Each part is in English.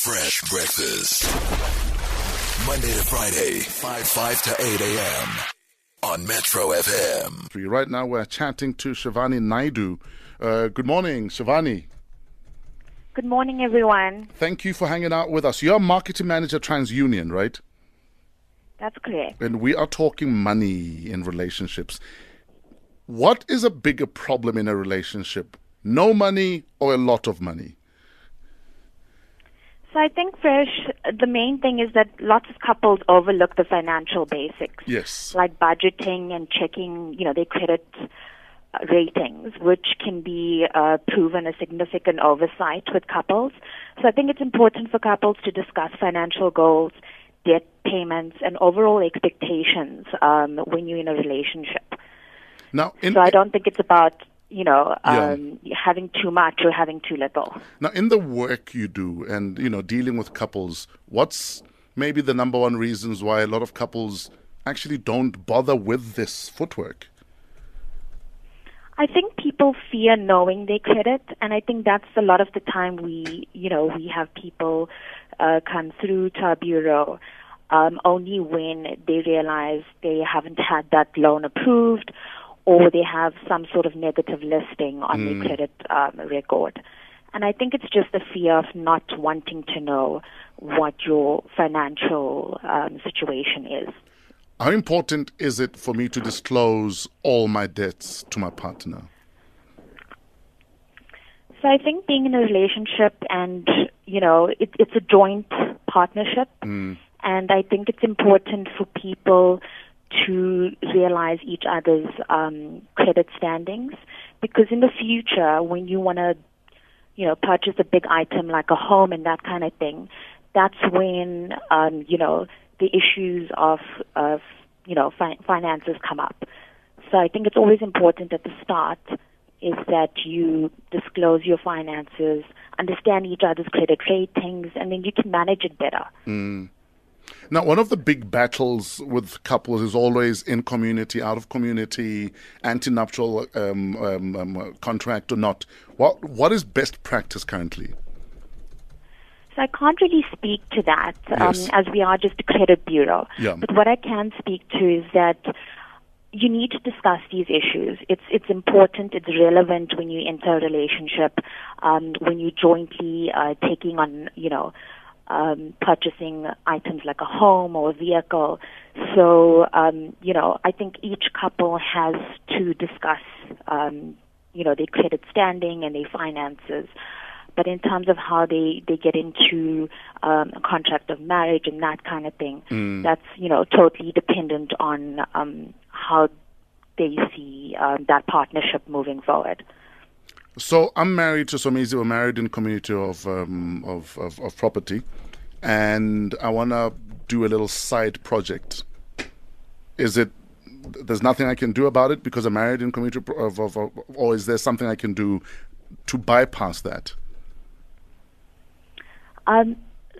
Fresh breakfast. Monday to Friday, 5 5 to 8 a.m. on Metro FM. Right now, we're chatting to Shavani Naidoo. Uh, good morning, Shavani. Good morning, everyone. Thank you for hanging out with us. You're marketing manager TransUnion, right? That's correct. And we are talking money in relationships. What is a bigger problem in a relationship? No money or a lot of money? So I think, Fresh, the main thing is that lots of couples overlook the financial basics. Yes. Like budgeting and checking, you know, their credit uh, ratings, which can be uh, proven a significant oversight with couples. So I think it's important for couples to discuss financial goals, debt payments, and overall expectations um, when you're in a relationship. Now, in, so I don't think it's about you know, Yeah. um, having too much or having too little. now, in the work you do and, you know, dealing with couples, what's maybe the number one reasons why a lot of couples actually don't bother with this footwork? I think people fear knowing their credit, and I think that's a lot of the time we, you know, we have people uh, come through to our bureau um, only when they realize they haven't had that loan approved, or they have some sort of negative listing on their credit um, record. And I think it's just the fear of not wanting to know what your financial um, situation is. How important is it for me to disclose all my debts to my partner? So I think being in a relationship and, you know, it, it's a joint partnership. And I think it's important for people to realize each other's um, credit standings because in the future, when you want to, you know, purchase a big item like a home and that kind of thing, that's when, um, you know, the issues of, of you know, fi- finances come up. So I think it's always important at the start is that you disclose your finances, understand each other's credit ratings, and then you can manage it better. Now, one of the big battles with couples is always in community, out of community, ante-nuptial um, um, um, contract or not. What what is best practice currently? So I can't really speak to that Yes. um, as we are just a credit bureau. Yeah. But what I can speak to is that you need to discuss these issues. It's it's important. It's relevant when you enter a relationship, um, when you're jointly uh, taking on you know um, purchasing items like a home or a vehicle. So um, you know I think each couple has to discuss um, you know their credit standing and their finances. But in terms of how they, they get into um, a contract of marriage and that kind of thing, that's you know totally dependent on um, how they see um, that partnership moving forward. So I'm married to Somizi. We're married in community of um, of, of of property, and I want to do a little side project. Is it? There's nothing I can do about it because I'm married in community of, of, of or is there something I can do to bypass that? Um,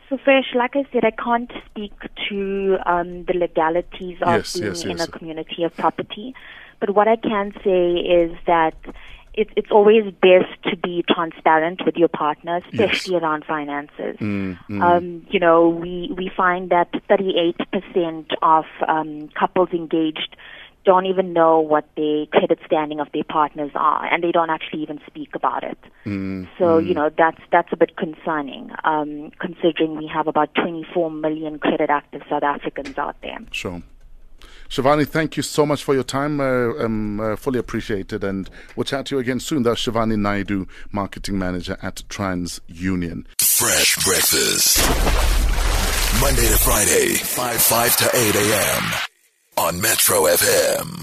so, Fresh, like I said, I can't speak to um, the legalities of Yes, being yes, in yes. a community of property. But what I can say is that it, it's always best to be transparent with your partner, especially around finances. Um, you know, we, we find that 38% of um, couples engaged don't even know what the credit standing of their partners are, and they don't actually even speak about it. So you know that's that's a bit concerning, um, considering we have about 24 million credit active South Africans out there. Sure. Shavani, thank you so much for your time. Uh, um, uh, fully appreciated. And we'll chat to you again soon. That's Shavani Naidoo, Marketing Manager at TransUnion. Fresh breakfast. Monday to Friday, 5 5 to 8 a.m. on Metro FM.